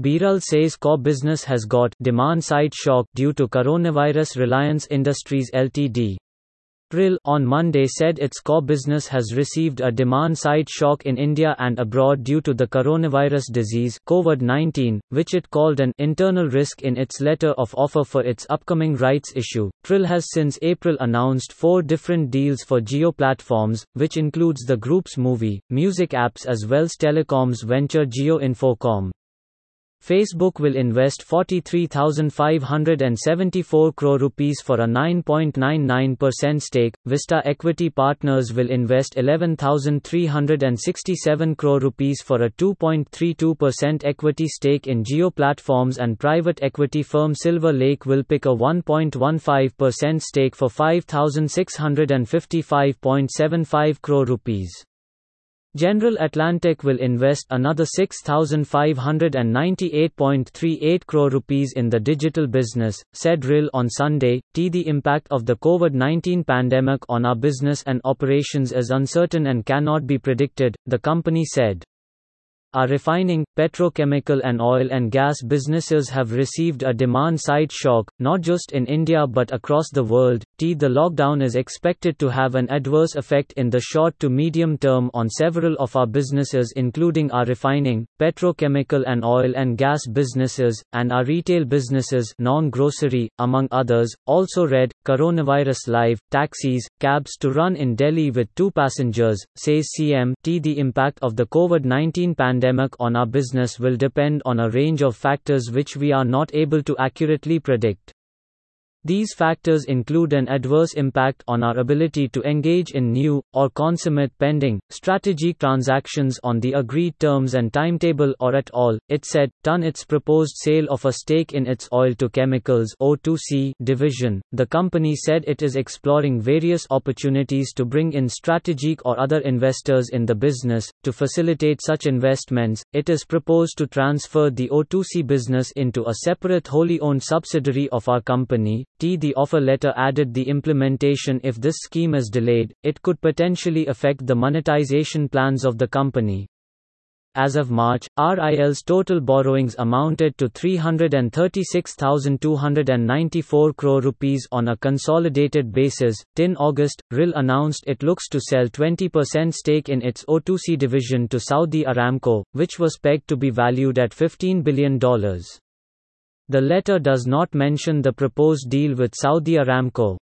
Biral says core business has got demand side shock due to coronavirus Reliance Industries Ltd. RIL on Monday said its core business has received a demand side shock in India and abroad due to the coronavirus disease COVID-19, which it called an internal risk in its letter of offer for its upcoming rights issue. RIL has since April announced four different deals for Jio platforms, which includes the group's movie, music apps as well as telecoms venture Jio Infocomm. Facebook will invest 43,574 crore rupees for a 9.99% stake. Vista Equity Partners will invest 11,367 crore rupees for a 2.32% equity stake in Jio Platforms and private equity firm Silver Lake will pick a 1.15% stake for 5,655.75 crore rupees. General Atlantic will invest another 6598.38 crore rupees in the digital business, said RIL on Sunday. T the impact of the COVID-19 pandemic on our business and operations is uncertain and cannot be predicted, the company said. Our refining, petrochemical and oil and gas businesses have received a demand-side shock, not just in India but across the world. T the lockdown is expected to have an adverse effect in the short to medium term on several of our businesses including our refining, petrochemical and oil and gas businesses, and our retail businesses non-grocery, among others. Also read, Coronavirus Live, taxis, cabs to run in Delhi with two passengers, says CM. T the impact of the COVID-19 pandemic pandemic on our business will depend on a range of factors which we are not able to accurately predict. These factors include an adverse impact on our ability to engage in new, or consummate pending, strategic transactions on the agreed terms and timetable or at all, it said. Done its proposed sale of a stake in its oil to chemicals O2C division, the company said it is exploring various opportunities to bring in strategic or other investors in the business. To facilitate such investments, it is proposed to transfer the O2C business into a separate wholly owned subsidiary of our company T. The offer letter added the implementation if this scheme is delayed, it could potentially affect the monetization plans of the company. As of March, RIL's total borrowings amounted to 336,294 crore rupees on a consolidated basis. In August, RIL announced it looks to sell 20% stake in its O2C division to Saudi Aramco, which was pegged to be valued at $15 billion. The letter does not mention the proposed deal with Saudi Aramco.